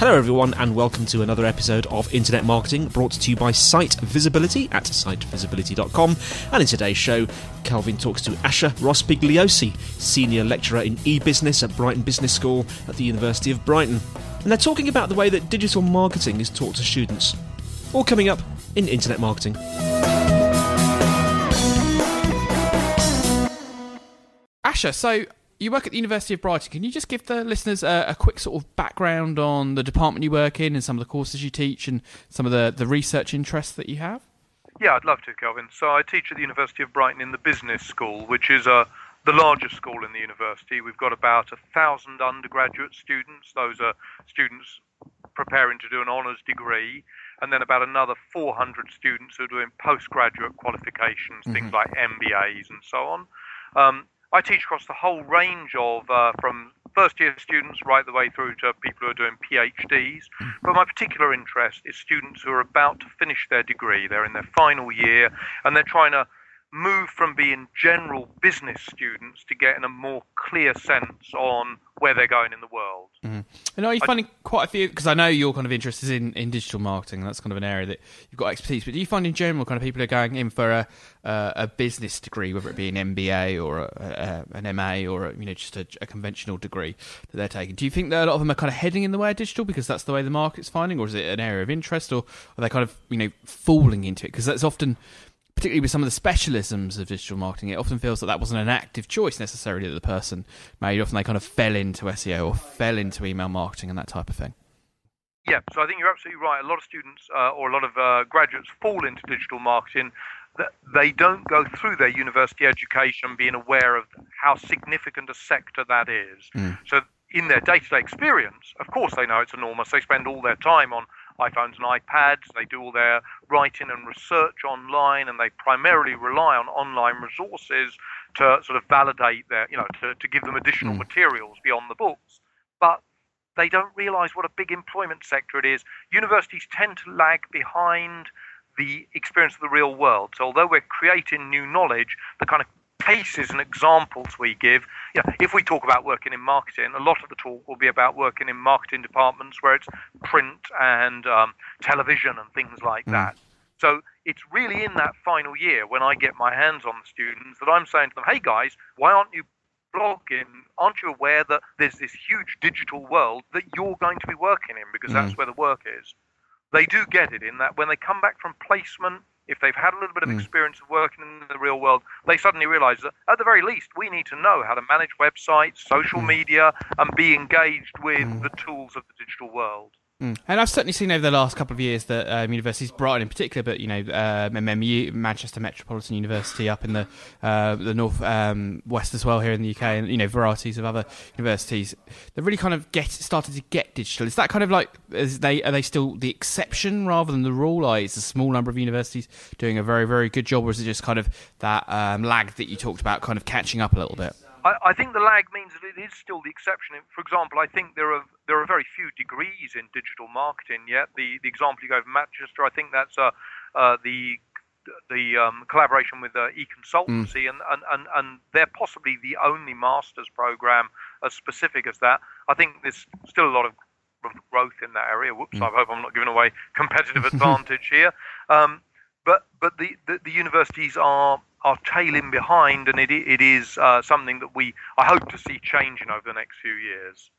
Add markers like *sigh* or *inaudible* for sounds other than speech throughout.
Hello, everyone, and welcome to another episode of Internet Marketing brought to you by Site Visibility at sitevisibility.com. And in today's show, Kelvin talks to Asher Rospigliosi, Senior Lecturer in e business at Brighton Business School at the University of Brighton. And they're talking about the way that digital marketing is taught to students. All coming up in Internet Marketing. Asher, so you work at the University of Brighton. Can you just give the listeners a, a, quick sort of background on the department you work in and some of the courses you teach and some of the, the research interests that you have? Yeah, I'd love to, Kelvin. So I teach at the University of Brighton in the business school, which is uh, the largest school in the university. We've got about a thousand undergraduate students. Those are students preparing to do an honours degree, and then about another 400 students who are doing postgraduate qualifications, mm-hmm. things like MBAs and so on. Um, I teach across the whole range of uh, from first year students right the way through to people who are doing PhDs. But my particular interest is students who are about to finish their degree. They're in their final year and they're trying to move from being general business students to getting a more clear sense on where they're going in the world. Mm-hmm. And are you finding I, quite a few? Because I know your kind of interest is in, in digital marketing. And that's kind of an area that you've got expertise. But do you find in general kind of people are going in for a uh, a business degree, whether it be an MBA or a, a, an MA or a, you know just a, a, conventional degree that they're taking? Do you think that a lot of them are kind of heading in the way of digital because that's the way the market's finding, or is it an area of interest, or are they kind of you know falling into it? Because that's often particularly with some of the specialisms of digital marketing, it often feels that that wasn't an active choice necessarily that the person made. Often they kind of fell into SEO or fell into email marketing and that type of thing. Yeah, so I think you're absolutely right. A lot of students uh, or a lot of uh, graduates fall into digital marketing. They don't go through their university education being aware of how significant a sector that is. Mm. So in their day-to-day experience, of course, they know it's enormous. They spend all their time on iPhones and iPads. They do all their writing and research online, and they primarily rely on online resources to sort of validate their, you know, to, to give them additional mm. materials beyond the books. But they don't realize what a big employment sector it is. Universities tend to lag behind the experience of the real world. So although we're creating new knowledge, the kind of cases and examples we give. You know, if we talk about working in marketing, a lot of the talk will be about working in marketing departments where it's print and um, television and things like mm. that. So it's really in that final year when I get my hands on the students that I'm saying to them, hey guys, why aren't you blogging? Aren't you aware that there's this huge digital world that you're going to be working in because mm. that's where the work is? They do get it in that when they come back from placement if they've had a little bit of mm. experience of working in the real world, they suddenly realize that at the very least, we need to know how to manage websites, social mm. media, and be engaged with mm. the tools of the digital world. Mm. And I've certainly seen over the last couple of years that um, universities, Brighton in particular, but you know, um, MMU, Manchester Metropolitan University, up in the uh, the north um, west as well here in the UK, and you know, varieties of other universities, they've really kind of get started to get digital. Is that kind of like is they are they still the exception rather than the rule? Like, it's a small number of universities doing a very very good job, or is it just kind of that um, lag that you talked about, kind of catching up a little bit? I, I, think the lag means that it is still the exception. For example, I think there are there are very few degrees in digital marketing yet. The the example you gave of Manchester, I think that's uh, uh, the the um, collaboration with uh, Econsultancy, mm. and, and, and, and they're possibly the only master's program as specific as that. I think there's still a lot of growth in that area. Whoops! Mm. I hope I'm not giving away *laughs* competitive advantage here. Um, but but the, the, the universities are are tailing behind, and it it is uh, something that we I hope to see changing over the next few years.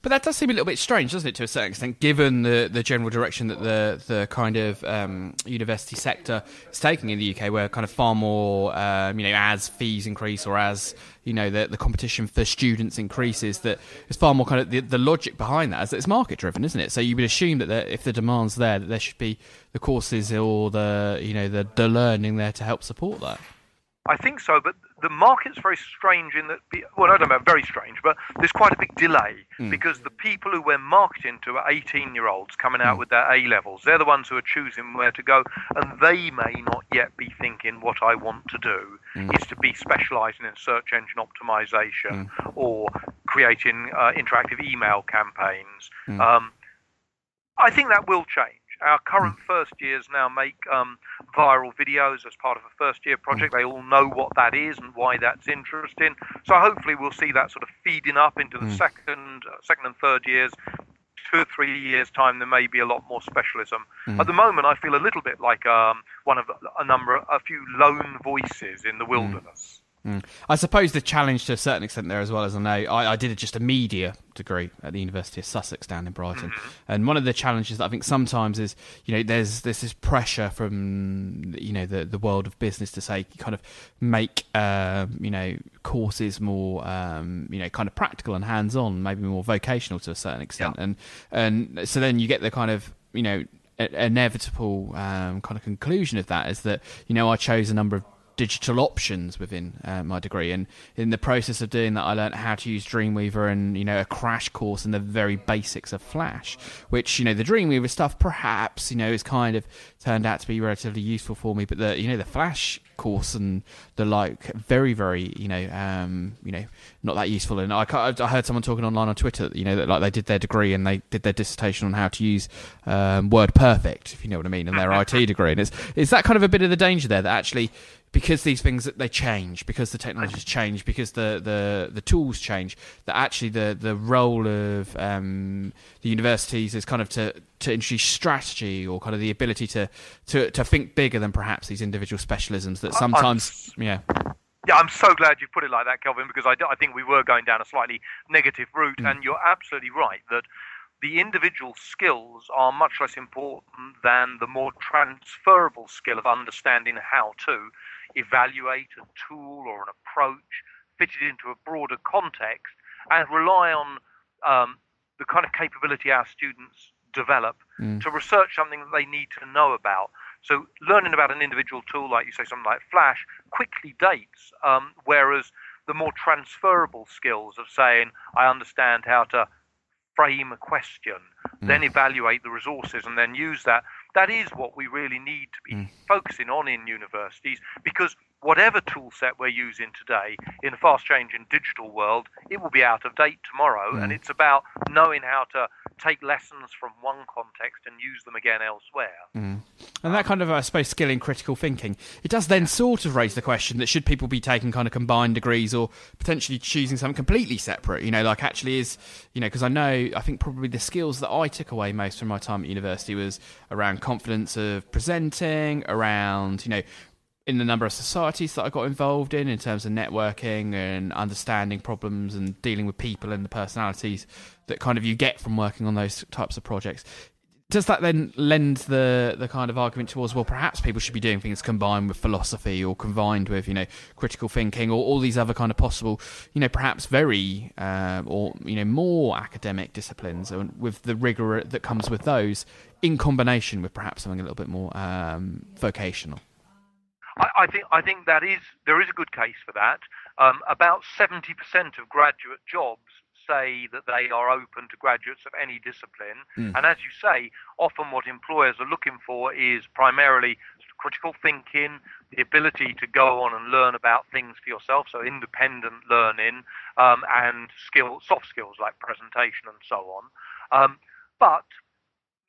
But that does seem a little bit strange, doesn't it, to a certain extent, given the, the general direction that the the kind of um, university sector is taking in the UK, where kind of far more, um, you know, as fees increase or as you know the, the competition for students increases, that it's far more kind of the, the logic behind that is that it's market driven, isn't it? So you would assume that if the demand's there, that there should be the courses or the you know the the learning there to help support that. I think so, but the market's very strange in that, well, I don't know, very strange, but there's quite a big delay mm. because the people who we're marketing to are 18 year olds coming out mm. with their A levels. They're the ones who are choosing where to go, and they may not yet be thinking what I want to do mm. is to be specializing in search engine optimization hmm. or creating uh, interactive email campaigns. Hmm. Um, I think that will change. Our current mm. first years now make um, viral videos as part of a first year project. They all know what that is and why that's interesting. So hopefully we'll see that sort of feeding up into the mm. second, uh, second and third years. Two or three years time, there may be a lot more specialism. Mm. At the moment, I feel a little bit like um, one of a number, a few lone voices in the mm. wilderness. Mm. I suppose the challenge to a certain extent there as well as I know I, I, did just a media degree at the University of Sussex down in Brighton, mm-hmm. and one of the challenges that I think sometimes is you know there's there's this pressure from you know the the world of business to say kind of make uh, you know courses more um, you know kind of practical and hands on, maybe more vocational to a certain extent, yeah. and and so then you get the kind of you know inevitable um, kind of conclusion of that is that you know I chose a number of digital options within uh, my degree. And in the process of doing that, I learned how to use Dreamweaver and you know a crash course in the very basics of Flash, which you know the Dreamweaver stuff perhaps you know is kind of turned out to be relatively useful for me, but the you know the Flash course and the like very very you know um, you know not that useful. And I, I heard someone talking online on Twitter you know that like they did their degree and they did their dissertation on how to use um, WordPerfect, if you know what I mean, in their *laughs* IT degree. And it's is that kind of a bit of the danger there that actually because these things they change, because the technologies change, because the, the, the tools change, that actually the, the role of um, the universities is kind of to, to introduce strategy or kind of the ability to, to, to think bigger than perhaps these individual specialisms that sometimes, I'm, yeah. Yeah, I'm so glad you put it like that, Kelvin, because I, I think we were going down a slightly negative route, mm. and you're absolutely right that the individual skills are much less important than the more transferable skill of understanding how to evaluate a tool or an approach, fit it into a broader context, and rely on um, the kind of capability our students develop mm. to research something that they need to know about. So, learning about an individual tool, like you say, something like Flash, quickly dates, um, whereas the more transferable skills of saying, I understand how to frame a question, mm. then evaluate the resources, and then use that that is what we really need to be mm. focusing on in universities because whatever tool set we're using today in a fast changing digital world, it will be out of date tomorrow. Mm. And it's about knowing how to take lessons from one context and use them again elsewhere. Mm. And that kind of, I suppose, skill in critical thinking, it does then sort of raise the question that should people be taking kind of combined degrees or potentially choosing something completely separate? You know, like actually is, you know, because I know, I think probably the skills that I took away most from my time at university was around confidence of presenting, around, you know, in the number of societies that I got involved in, in terms of networking and understanding problems and dealing with people and the personalities that kind of you get from working on those types of projects. Does that then lend the the kind of argument towards well, perhaps people should be doing things combined with philosophy or combined with you know critical thinking or all these other kind of possible you know perhaps very uh, or you know more academic disciplines and with the rigor that comes with those in combination with perhaps something a little bit more um, vocational. I, I, think I think that is there is a good case for that. Um, about seventy percent of graduate jobs say that they are open to graduates of any discipline, mm. and as you say, often what employers are looking for is primarily critical thinking, the ability to go on and learn about things for yourself, so independent learning, um, and skill, soft skills like presentation and so on. Um, but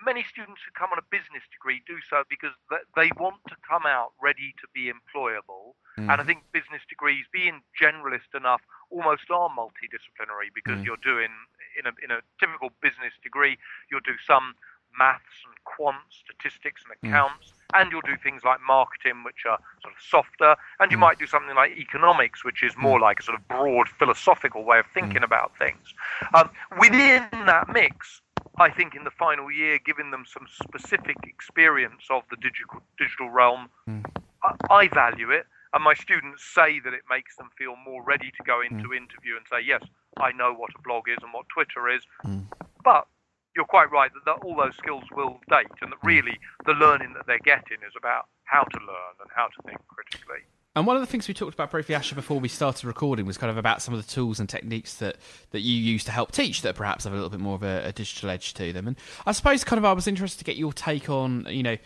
many students who come on a business degree do so because they want to come out ready to be employable. Mm. And I think business degrees, being generalist enough, almost are multidisciplinary because mm. you're doing in a in a typical business degree, you'll do some maths and quant statistics and Mm. accounts, and you'll do things like marketing, which are sort of softer, and you Mm. might do something like economics, which is more like a sort of broad philosophical way of Mm. thinking about things. Um, within that mix, I think in the final year, giving them some specific experience of the digital digital realm, hmm. I, I value it, and my students say that it makes them feel more ready to go into hmm. interview and say, yes, I know what a blog is and what Twitter is. Hmm. But you're quite right that, that all those skills will date, and that really the learning that they're getting is about how to learn and how to think critically. And one of the things we talked about briefly, Asher, before we started recording was kind of about some of the tools and techniques that, that you use to help teach that perhaps have a little bit more of a, a digital edge to them. And I suppose kind of I was interested to get your take on, you know,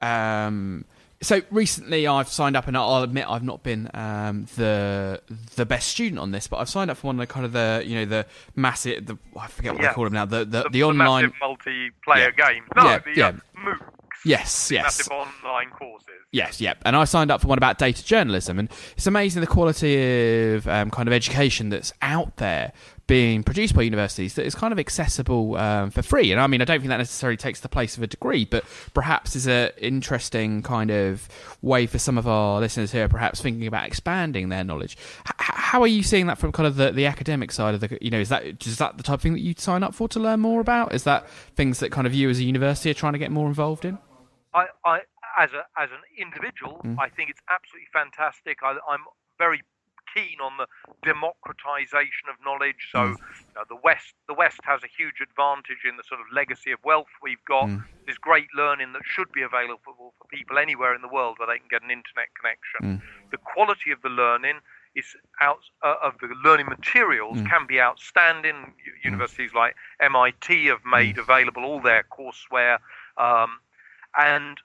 um, so recently I've signed up, and I'll admit I've not been um, the the best student on this, but I've signed up for one of the kind of the you know the massive the I forget what Yeah. they call them now the the, the, The, online multiplayer Yeah. games. No, Yeah, the yeah. Uh, MOOCs. Yes yes Massive online courses. Yes, yep. And I signed up for one about data journalism, and it's amazing the quality of um, kind of education that's out there being produced by universities that is kind of accessible um, for free. And I mean, I don't think that necessarily takes the place of a degree, but perhaps is a interesting kind of way for some of our listeners here, perhaps thinking about expanding their knowledge. H- how are you seeing that from kind of the, the academic side of the? You know, is that is that the type of thing that you'd sign up for to learn more about? Is that things that kind of you as a university are trying to get more involved in? I, I as a as an individual, Mm. I think it's absolutely fantastic. I, I'm very keen on the democratization of knowledge. So Mm. you know, the West the West has a huge advantage in the sort of legacy of wealth we've got. Mm. There's great learning that should be available for people anywhere in the world where they can get an internet connection. Mm. The quality of the learning is out uh, of the learning materials Mm. can be outstanding. U- Universities like MIT have made Mm. available all their courseware, um, and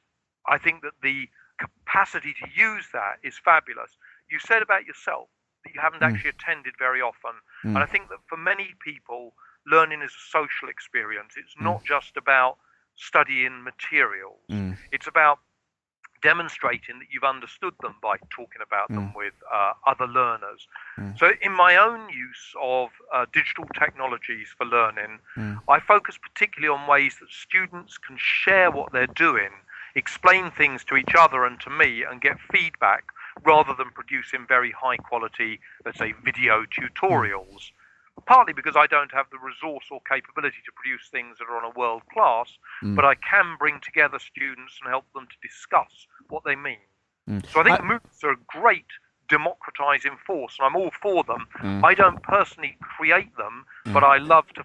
I think that the capacity to use that is fabulous. You said about yourself that you haven't Mm. actually attended very often, Mm. and I think that for many people, learning is a social experience. It's Mm. not just about studying materials. Mm. It's about demonstrating that you've understood them by talking about them with uh, other learners. Mm. So, in my own use of uh, digital technologies for learning, Mm. I focus particularly on ways that students can share what they're doing, explain things to each other and to me, and get feedback rather than producing very high quality, let's say, video tutorials. Partly because I don't have the resource or capability to produce things that are on a world class, Mm. but I can bring together students and help them to discuss what they mean. Mm. So I think I- MOOCs are a great democratizing force, and I'm all for them. Mm. I don't personally create them, but I love to.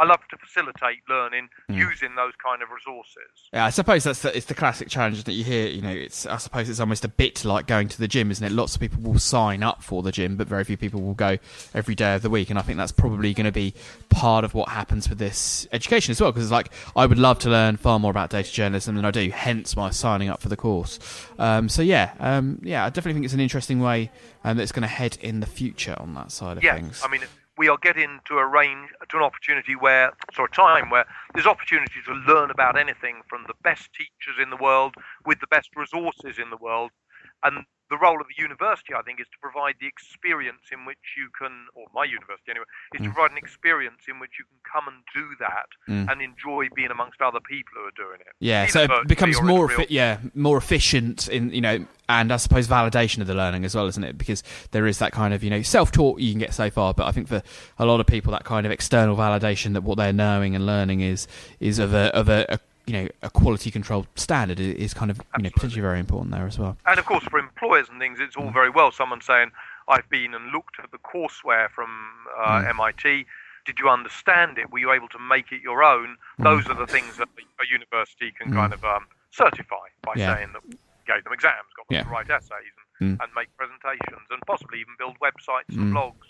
I love to facilitate learning Mm. using those kind of resources. Yeah, I suppose that's the, it's the classic challenge that you hear. You know, it's I suppose it's almost a bit like going to the gym, isn't it? Lots of people will sign up for the gym, but very few people will go every day of the week. And I think that's probably going to be part of what happens with this education as well. Because it's like, I would love to learn far more about data journalism than I do. Hence my signing up for the course. Um, so yeah, um, yeah, I definitely think it's an interesting way um, that's going to head in the future on that side of Yes, things. I mean we are getting to a range to an opportunity where, so a time where there's opportunity to learn about anything from the best teachers in the world with the best resources in the world, and the role of the university, I think, is to provide the experience in which you can, or my university anyway, is to provide an experience in which you can come and do that Mm. and enjoy being amongst other people who are doing it. Yeah, Either so it becomes more real yeah more efficient in you know, and I suppose validation of the learning as well, isn't it? Because there is that kind of you know self taught you can get so far, but I think for a lot of people that kind of external validation that what they're knowing and learning is is of a of a, a you know a quality control standard is kind of you know potentially very important there as well. And of course, for employers and things, it's Mm. all very well someone saying, I've been and looked at the courseware from uh, Mm. MIT. Did you understand it? Were you able to make it your own? Mm. Those are the things that a university can kind of um, certify by Yeah. saying that gave them exams, got them Yeah. to write essays, and, Mm. and make presentations, and possibly even build websites and Mm. blogs.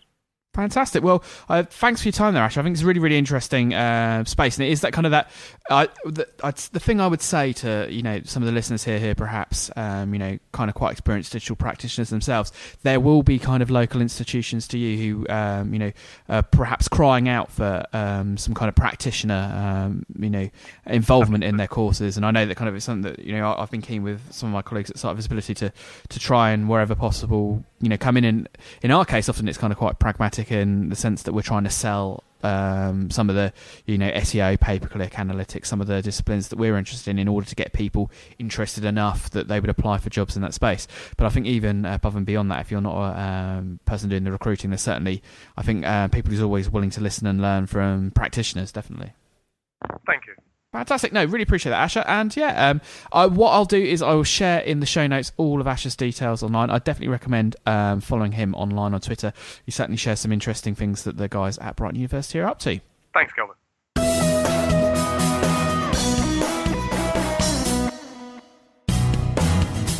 Fantastic. Well, uh, thanks for your time there, Ash. I think it's really, really interesting uh, space, and it is that kind of that. Uh, the, the thing I would say to you know some of the listeners here, here perhaps um, you know kind of quite experienced digital practitioners themselves, there will be kind of local institutions to you who um, you know uh, perhaps crying out for um, some kind of practitioner um, you know involvement in their courses, and I know that kind of it's something that you know I've been keen with some of my colleagues at Site Visibility to to try and wherever possible you know come in and in our case often it's kind of quite pragmatic in the sense that we're trying to sell um, some of the you know SEO, pay per click, analytics, some of the disciplines that we're interested in, in order to get people interested enough that they would apply for jobs in that space. But I think even above and beyond that, if you're not a um, person doing the recruiting, there's certainly I think uh, people who's always willing to listen and learn from practitioners. Definitely. Thank you. Fantastic. No, really appreciate that, Asher. And yeah, um, I, what I'll do is I will share in the show notes all of Asher's details online. I definitely recommend um, following him online on Twitter. He certainly shares some interesting things that the guys at Brighton University are up to. Thanks, Kelvin.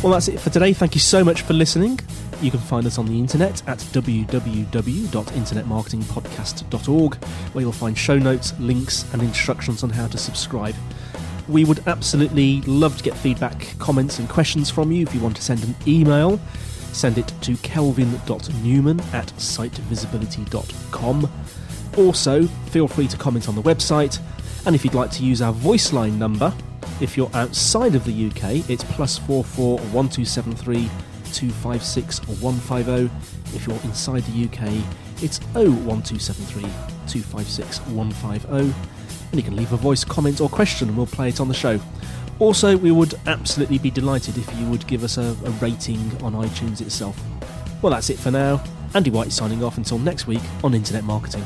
Well, that's it for today. Thank you so much for listening. You can find us on the internet at www.internetmarketingpodcast.org, where you'll find show notes, links, and instructions on how to subscribe. We would absolutely love to get feedback, comments, and questions from you. If you want to send an email, send it to kelvin.newman at sitevisibility.com. Also, feel free to comment on the website, and if you'd like to use our voice line number, if you're outside of the UK, it's plus four four one two seven three two five six one five zero. If you're inside the UK, it's 01273 256 150. And you can leave a voice comment or question and we'll play it on the show. Also, we would absolutely be delighted if you would give us a, a rating on iTunes itself. Well, that's it for now. Andy White signing off until next week on Internet Marketing.